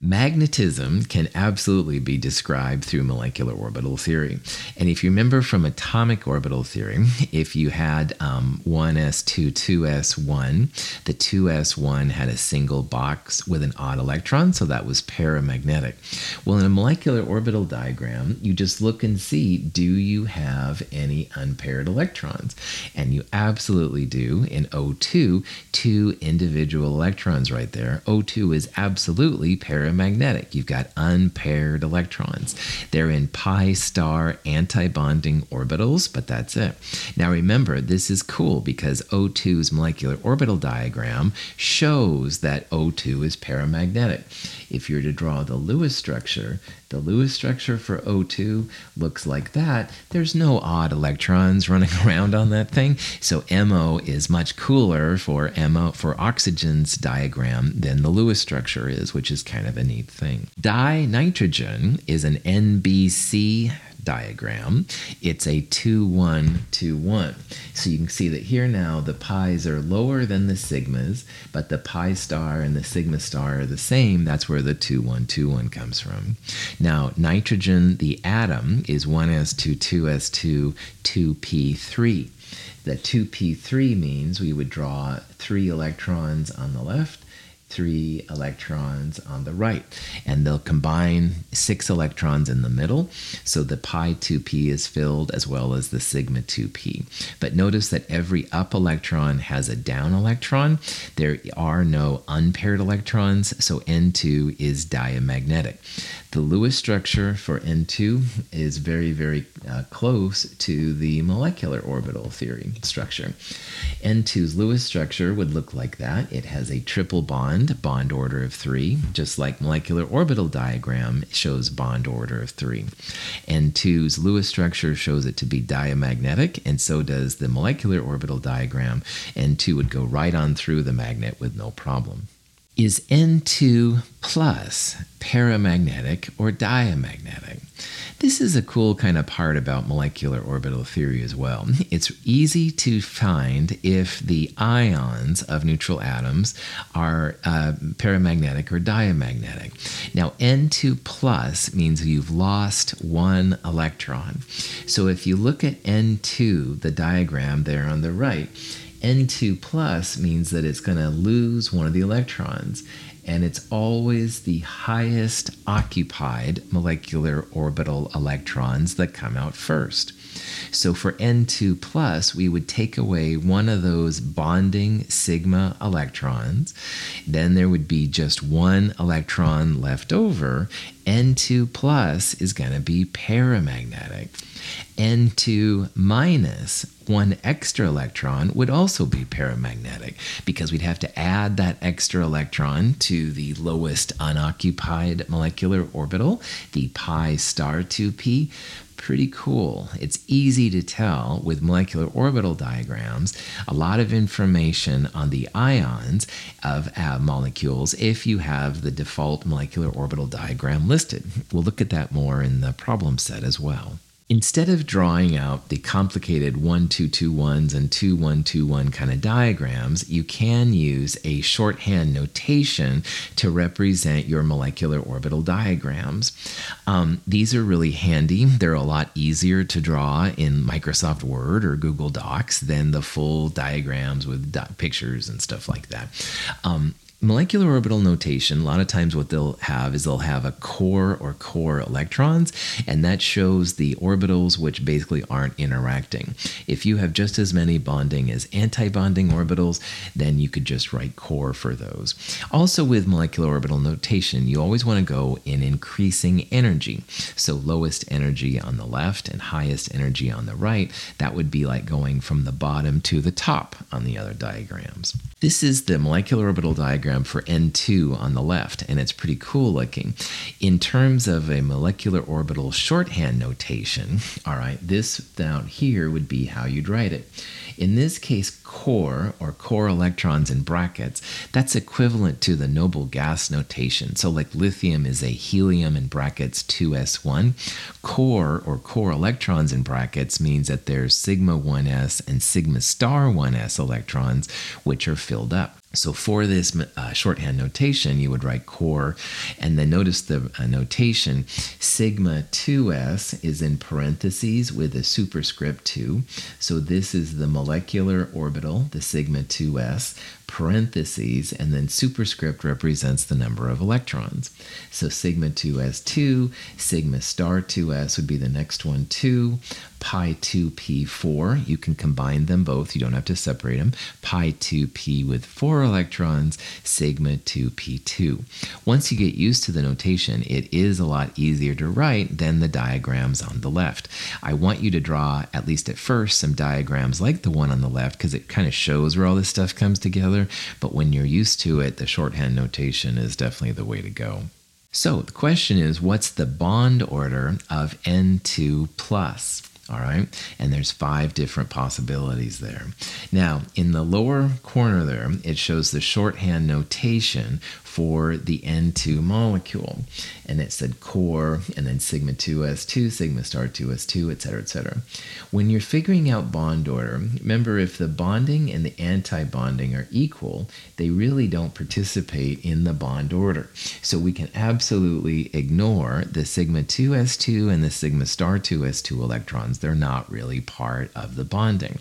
Magnetism can absolutely be described through molecular orbital theory. And if you remember from atomic orbital theory, if you had um, 1s2, 2s1, the 2s1 had a single box with an odd electron, so that was paramagnetic. Well, in a molecular orbital diagram, you just look and see do you have any unpaired electrons? And you absolutely do. In O2, two individual electrons right there. O2 is absolutely paramagnetic paramagnetic. You've got unpaired electrons. They're in pi star antibonding orbitals, but that's it. Now remember, this is cool because O2's molecular orbital diagram shows that O2 is paramagnetic. If you're to draw the Lewis structure, the Lewis structure for O2 looks like that. There's no odd electrons running around on that thing. So MO is much cooler for MO for oxygen's diagram than the Lewis structure is, which is kind of a neat thing. Dinitrogen is an NBC diagram, it's a 2 1 2 1. So you can see that here now the pi's are lower than the sigmas, but the pi star and the sigma star are the same. That's where the 2 1 2 1 comes from. Now, nitrogen, the atom, is 1s2, 2s2, 2p3. The 2p3 means we would draw three electrons on the left three electrons on the right. And they'll combine six electrons in the middle. So the pi 2p is filled as well as the sigma 2p. But notice that every up electron has a down electron. There are no unpaired electrons. So N2 is diamagnetic. The Lewis structure for N2 is very, very uh, close to the molecular orbital theory structure. N2's Lewis structure would look like that. It has a triple bond, bond order of three, just like molecular orbital diagram shows bond order of three. N2's Lewis structure shows it to be diamagnetic, and so does the molecular orbital diagram. N2 would go right on through the magnet with no problem. Is N2 plus paramagnetic or diamagnetic? This is a cool kind of part about molecular orbital theory as well. It's easy to find if the ions of neutral atoms are uh, paramagnetic or diamagnetic. Now, N2 plus means you've lost one electron. So if you look at N2, the diagram there on the right, N2 plus means that it's going to lose one of the electrons, and it's always the highest occupied molecular orbital electrons that come out first. So for N2 plus, we would take away one of those bonding sigma electrons. Then there would be just one electron left over. N2 plus is going to be paramagnetic. N2 minus, one extra electron, would also be paramagnetic because we'd have to add that extra electron to the lowest unoccupied molecular orbital, the pi star 2p. Pretty cool. It's easy to tell with molecular orbital diagrams, a lot of information on the ions of uh, molecules if you have the default molecular orbital diagram listed. We'll look at that more in the problem set as well. Instead of drawing out the complicated 1221s and 2121 kind of diagrams, you can use a shorthand notation to represent your molecular orbital diagrams. Um, these are really handy. They're a lot easier to draw in Microsoft Word or Google Docs than the full diagrams with pictures and stuff like that. Um, molecular orbital notation, a lot of times what they'll have is they'll have a core or core electrons, and that shows the orbitals which basically aren't interacting. If you have just as many bonding as anti-bonding orbitals, then you could just write core for those. Also with molecular orbital notation, you always want to go in increasing energy. So lowest energy on the left and highest energy on the right, that would be like going from the bottom to the top on the other diagrams. This is the molecular orbital diagram for N2 on the left, and it's pretty cool looking. In terms of a molecular orbital shorthand notation, all right, this down here would be how you'd write it. In this case, core or core electrons in brackets, that's equivalent to the noble gas notation. So, like lithium is a helium in brackets 2s1. Core or core electrons in brackets means that there's sigma 1s and sigma star 1s electrons, which are filled up. So for this uh, shorthand notation, you would write core, and then notice the uh, notation sigma 2s is in parentheses with a superscript 2. So this is the molecular orbital, the sigma 2s parentheses, and then superscript represents the number of electrons. So sigma 2s2, sigma star 2s would be the next one, 2, pi 2p4. You can combine them both, you don't have to separate them. Pi 2p with 4 electrons, sigma 2p2. Once you get used to the notation, it is a lot easier to write than the diagrams on the left. I want you to draw, at least at first, some diagrams like the one on the left because it kind of shows where all this stuff comes together together. But when you're used to it, the shorthand notation is definitely the way to go. So the question is, what's the bond order of N2 plus? All right, and there's five different possibilities there. Now, in the lower corner there, it shows the shorthand notation for the N2 molecule. And it said core and then sigma 2s2, sigma star 2s2, et cetera, et cetera. When you're figuring out bond order, remember if the bonding and the anti bonding are equal, they really don't participate in the bond order. So we can absolutely ignore the sigma 2s2 and the sigma star 2s2 electrons. They're not really part of the bonding.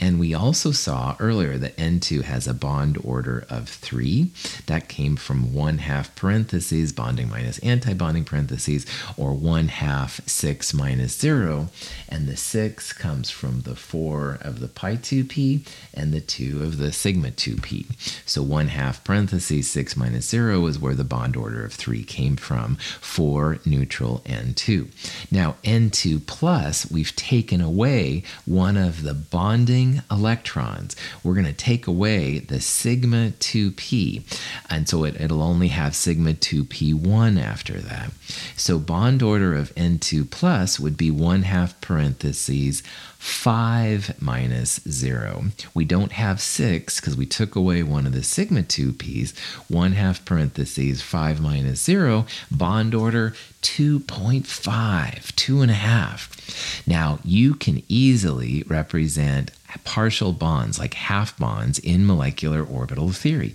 And we also saw earlier that N2 has a bond order of three. That came from 1 half parentheses, bonding minus anti-bonding parentheses, or 1 half 6 minus 0. And the 6 comes from the 4 of the pi 2p and the 2 of the sigma 2p. So 1 half parentheses 6 minus 0 is where the bond order of 3 came from for, neutral N2. Now N2 plus, we've taken away one of the bonding electrons. We're going to take away the sigma 2p. And so it it'll only have sigma 2p1 after that. So bond order of N2 plus would be 1 half parentheses 5 minus 0. We don't have 6 because we took away one of the sigma 2p's. 1 half parentheses 5 minus 0. Bond order 2.5, 2.5. Now you can easily represent partial bonds, like half bonds, in molecular orbital theory.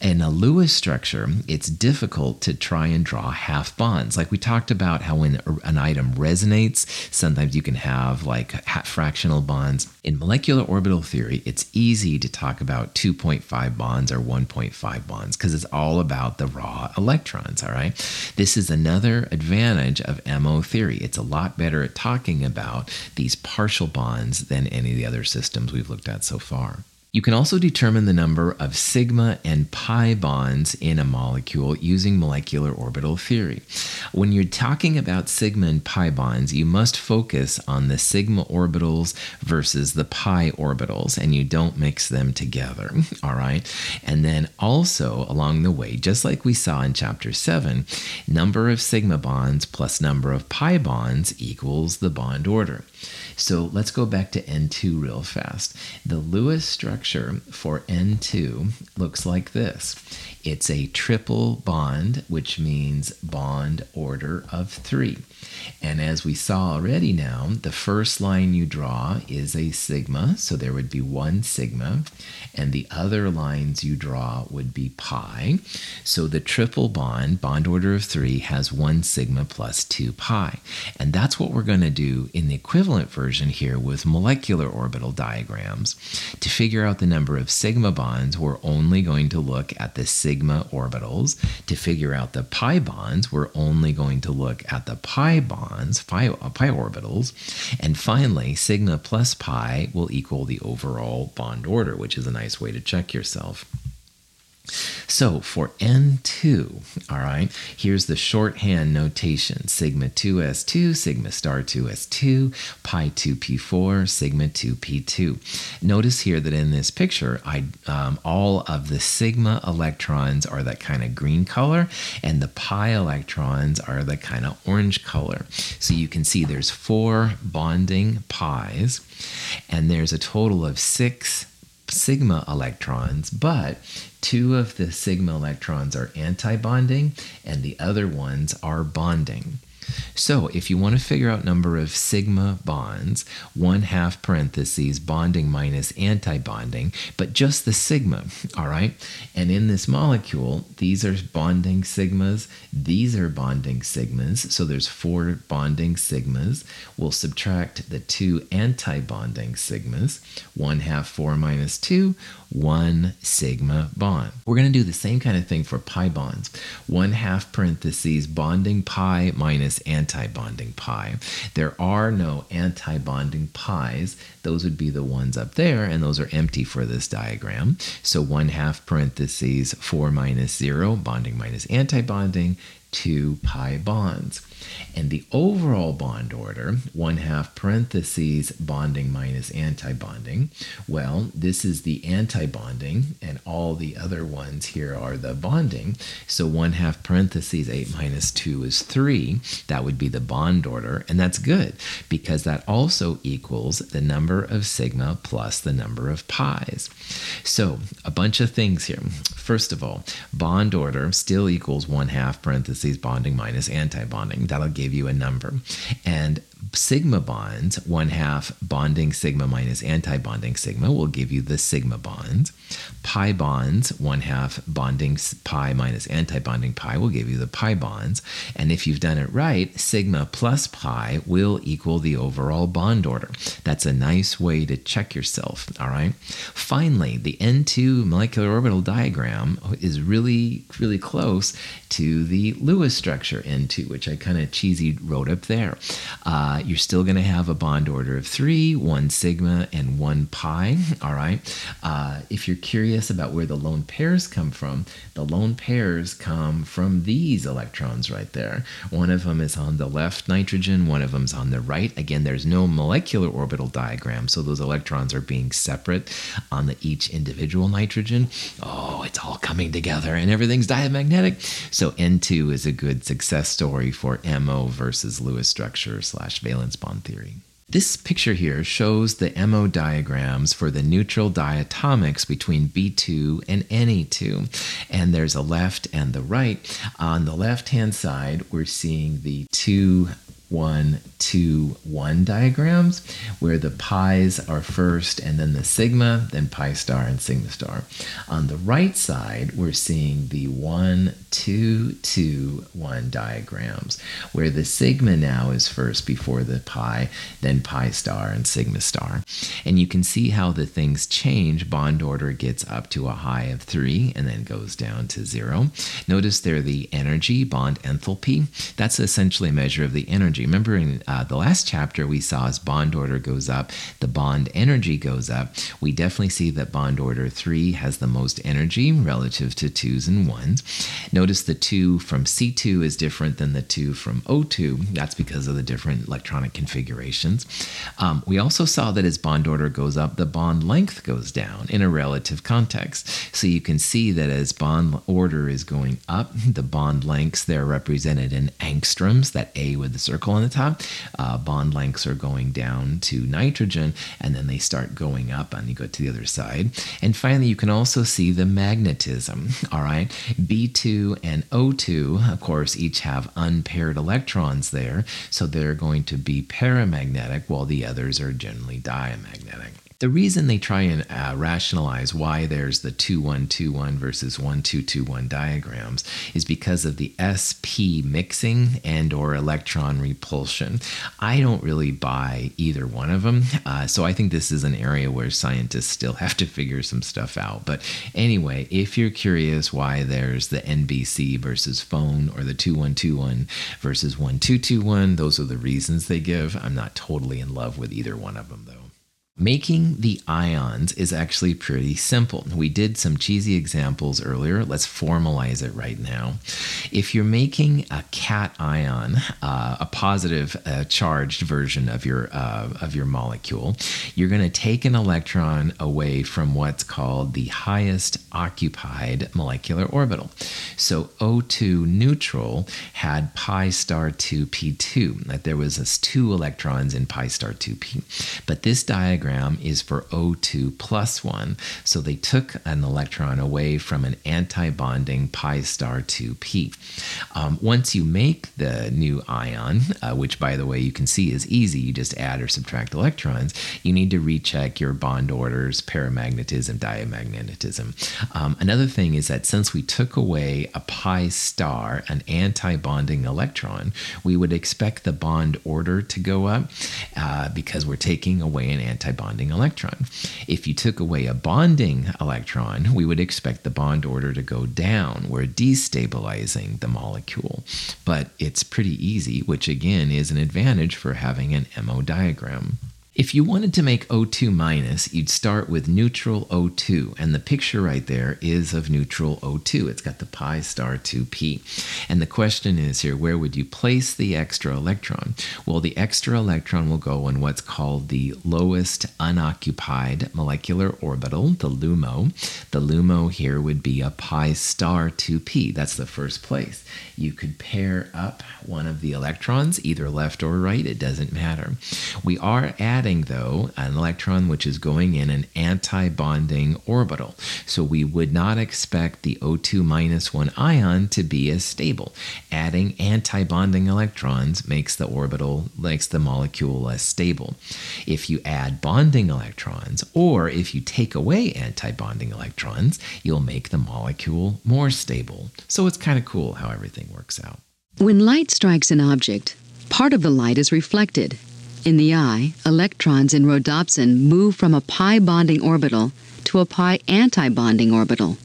In a Lewis structure, it's difficult to try and draw half bonds. Like we talked about how when an item resonates, sometimes you can have like fractional bonds. In molecular orbital theory, it's easy to talk about 2.5 bonds or 1.5 bonds because it's all about the raw electrons, all right? This is another advantage of MO theory. It's a lot better at talking about these partial bonds than any of the other systems systems we've looked at so far. You can also determine the number of sigma and pi bonds in a molecule using molecular orbital theory. When you're talking about sigma and pi bonds, you must focus on the sigma orbitals versus the pi orbitals, and you don't mix them together. All right. And then also along the way, just like we saw in chapter 7, number of sigma bonds plus number of pi bonds equals the bond order. So let's go back to N2 real fast. The Lewis structure for N2 looks like this it's a triple bond, which means bond order of three. And as we saw already now, the first line you draw is a sigma, so there would be one sigma, and the other lines you draw would be pi. So the triple bond, bond order of three, has one sigma plus two pi. And that's what we're going to do in the equivalent version here with molecular orbital diagrams. To figure out the number of sigma bonds, we're only going to look at the sigma orbitals. To figure out the pi bonds, we're only going to look at the pi bonds, pi, uh, pi orbitals. And finally, sigma plus pi will equal the overall bond order, which is a nice way to check yourself. So for N2, all right, here's the shorthand notation sigma 2s2, sigma star 2s2, pi 2p4, sigma 2p2. Notice here that in this picture, I um, all of the sigma electrons are that kind of green color, and the pi electrons are the kind of orange color. So you can see there's four bonding pi's, and there's a total of six sigma electrons, but two of the sigma electrons are anti bonding and the other ones are bonding. So if you want to figure out number of sigma bonds, one half parentheses bonding minus anti-bonding, but just the sigma, all right? And in this molecule, these are bonding sigmas, these are bonding sigmas, so there's four bonding sigmas. We'll subtract the two anti-bonding sigmas, one half four minus two, one sigma bond. We're going to do the same kind of thing for pi bonds. One half parentheses bonding pi minus anti-bonding pi. There are no anti-bonding pi's. Those would be the ones up there, and those are empty for this diagram. So one half parentheses 4 minus 0, bonding minus anti-bonding, 2 pi bonds. And the overall bond order, one half parentheses bonding minus anti-bonding, well, this is the anti-bonding, and all the other ones here are the bonding. So one half parentheses 8 minus 2 is 3. That would be the bond order, and that's good because that also equals the number of sigma plus the number of pi's. So a bunch of things here. First of all, bond order still equals one half parentheses bonding minus anti-bonding. That'll give you a number. And sigma bonds, one half bonding sigma minus anti bonding sigma, will give you the sigma bonds. Pi bonds, one half bonding pi minus anti bonding pi, will give you the pi bonds. And if you've done it right, sigma plus pi will equal the overall bond order. That's a nice way to check yourself, all right? Finally, the N2 molecular orbital diagram is really, really close to the Lewis structure N2, which I kind of cheesy wrote up there. Uh, uh, you're still going to have a bond order of three, one sigma, and one pi. All right. Uh, if you're curious about where the lone pairs come from, the lone pairs come from these electrons right there. One of them is on the left nitrogen, one of them's on the right. Again, there's no molecular orbital diagram, so those electrons are being separate on the each individual nitrogen. Oh, it's all coming together and everything's diamagnetic. So N2 is a good success story for MO versus Lewis structure slash valence bond theory. This picture here shows the MO diagrams for the neutral diatomics between B2 and Ne2. And there's a left and the right. On the left hand side, we're seeing the two one, two, one diagrams where the pi's are first and then the sigma, then pi star and sigma star. On the right side, we're seeing the one, two, two, one diagrams where the sigma now is first before the pi, then pi star and sigma star. And you can see how the things change. Bond order gets up to a high of three and then goes down to zero. Notice there the energy, bond enthalpy. That's essentially a measure of the energy energy. Remember in uh, the last chapter, we saw as bond order goes up, the bond energy goes up. We definitely see that bond order 3 has the most energy relative to 2s and 1s. Notice the 2 from C2 is different than the 2 from O2. That's because of the different electronic configurations. Um, we also saw that as bond order goes up, the bond length goes down in a relative context. So you can see that as bond order is going up, the bond lengths they're represented in angstroms, that A with the circle on the top. Uh, bond lengths are going down to nitrogen, and then they start going up, and you go to the other side. And finally, you can also see the magnetism. All right, B2 and O2, of course, each have unpaired electrons there, so they're going to be paramagnetic, while the others are generally diamagnetic. The reason they try and uh, rationalize why there's the 2121 versus 1221 diagrams is because of the sp mixing and or electron repulsion. I don't really buy either one of them, uh, so I think this is an area where scientists still have to figure some stuff out. But anyway, if you're curious why there's the NBC versus phone or the 2121 versus 1221, those are the reasons they give. I'm not totally in love with either one of them though. Making the ions is actually pretty simple. We did some cheesy examples earlier. Let's formalize it right now. If you're making a cation, uh, a positive uh, charged version of your uh, of your molecule, you're going to take an electron away from what's called the highest occupied molecular orbital. So O2 neutral had pi star 2p2. That there was two electrons in pi star 2p. But this diagram is for O2 plus 1. So they took an electron away from an anti bonding pi star 2p. Um, once you make the new ion, uh, which by the way you can see is easy, you just add or subtract electrons, you need to recheck your bond orders, paramagnetism, diamagnetism. Um, another thing is that since we took away a pi star, an anti bonding electron, we would expect the bond order to go up uh, because we're taking away an anti bonding electron. If you took away a bonding electron, we would expect the bond order to go down. We're destabilizing the molecule. But it's pretty easy, which again is an advantage for having an MO diagram. If you wanted to make O2 minus, you'd start with neutral O2, and the picture right there is of neutral O2. It's got the pi star 2p. And the question is here, where would you place the extra electron? Well, the extra electron will go in what's called the lowest unoccupied molecular orbital, the LUMO. The LUMO here would be a pi star 2p. That's the first place. You could pair up one of the electrons, either left or right, it doesn't matter. We are adding though, an electron which is going in an anti bonding orbital. So we would not expect the O2 minus 1 ion to be as stable. Adding anti bonding electrons makes the orbital, makes the molecule less stable. If you add bonding electrons, or if you take away anti bonding electrons, you'll make the molecule more stable. So it's kind of cool how everything works out. When light strikes an object, part of the light is reflected in the eye, electrons in rhodopsin move from a pi bonding orbital to a pi anti bonding orbital.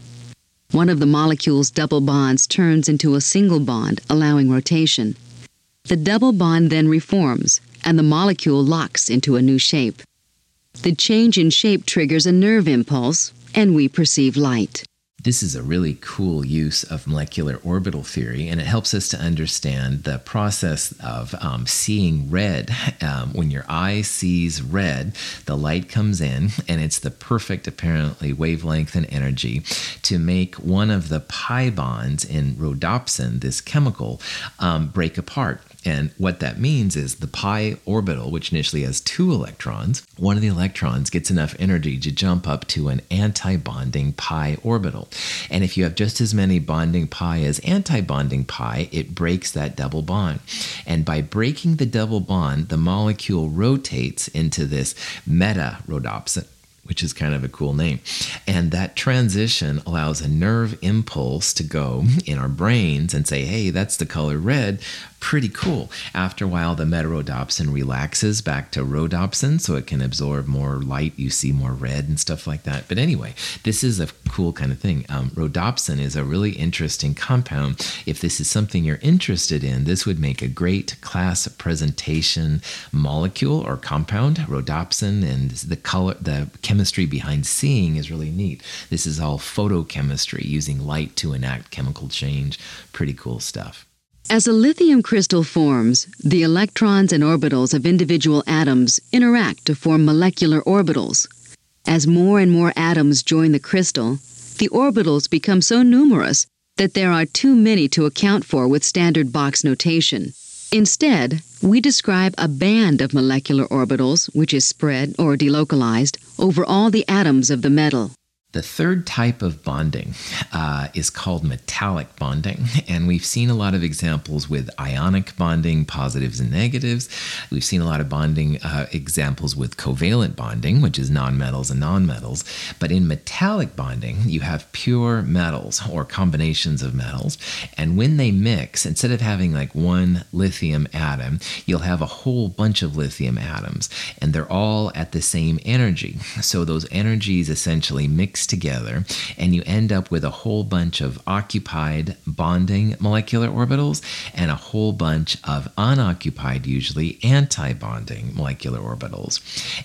One of the molecule's double bonds turns into a single bond, allowing rotation. The double bond then reforms, and the molecule locks into a new shape. The change in shape triggers a nerve impulse, and we perceive light. This is a really cool use of molecular orbital theory, and it helps us to understand the process of um, seeing red. Um, when your eye sees red, the light comes in, and it's the perfect, apparently, wavelength and energy to make one of the pi bonds in rhodopsin, this chemical, um, break apart. And what that means is the pi orbital, which initially has two electrons, one of the electrons gets enough energy to jump up to an anti bonding pi orbital. And if you have just as many bonding pi as anti bonding pi, it breaks that double bond. And by breaking the double bond, the molecule rotates into this meta rhodopsin which is kind of a cool name. And that transition allows a nerve impulse to go in our brains and say, hey, that's the color red pretty cool. After a while, the metarhodopsin relaxes back to rhodopsin so it can absorb more light. You see more red and stuff like that. But anyway, this is a cool kind of thing. Um, rhodopsin is a really interesting compound. If this is something you're interested in, this would make a great class presentation molecule or compound. Rhodopsin and the color, the chemistry behind seeing is really neat. This is all photochemistry using light to enact chemical change. Pretty cool stuff. As a lithium crystal forms, the electrons and orbitals of individual atoms interact to form molecular orbitals. As more and more atoms join the crystal, the orbitals become so numerous that there are too many to account for with standard box notation. Instead, we describe a band of molecular orbitals which is spread or delocalized over all the atoms of the metal. The third type of bonding uh, is called metallic bonding, and we've seen a lot of examples with ionic bonding, positives and negatives. We've seen a lot of bonding uh, examples with covalent bonding, which is nonmetals and nonmetals. But in metallic bonding, you have pure metals or combinations of metals, and when they mix, instead of having like one lithium atom, you'll have a whole bunch of lithium atoms, and they're all at the same energy. So those energies essentially mix together, and you end up with a whole bunch of occupied bonding molecular orbitals and a whole bunch of unoccupied, usually anti bonding molecular orbitals.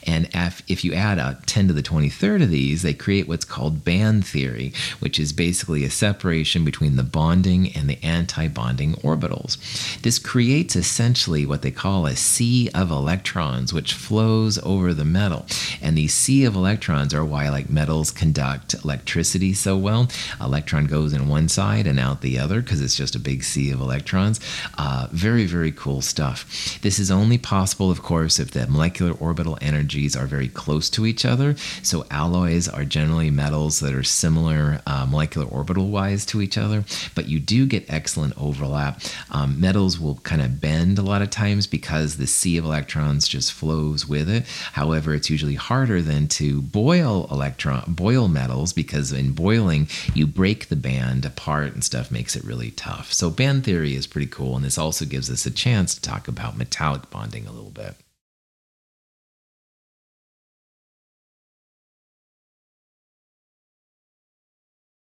And if, if you add a 10 to the 23rd of these, they create what's called band theory, which is basically a separation between the bonding and the anti bonding orbitals. This creates essentially what they call a sea of electrons, which flows over the metal. And these sea of electrons are why, like metals conduct conduct electricity so well. Electron goes in one side and out the other because it's just a big sea of electrons. Uh, very, very cool stuff. This is only possible, of course, if the molecular orbital energies are very close to each other. So alloys are generally metals that are similar uh, molecular orbital wise to each other, but you do get excellent overlap. Um, metals will kind of bend a lot of times because the sea of electrons just flows with it. However, it's usually harder than to boil electron boil metals because in boiling you break the band apart and stuff makes it really tough. So band theory is pretty cool, and this also gives us a chance to talk about metallic bonding a little bit.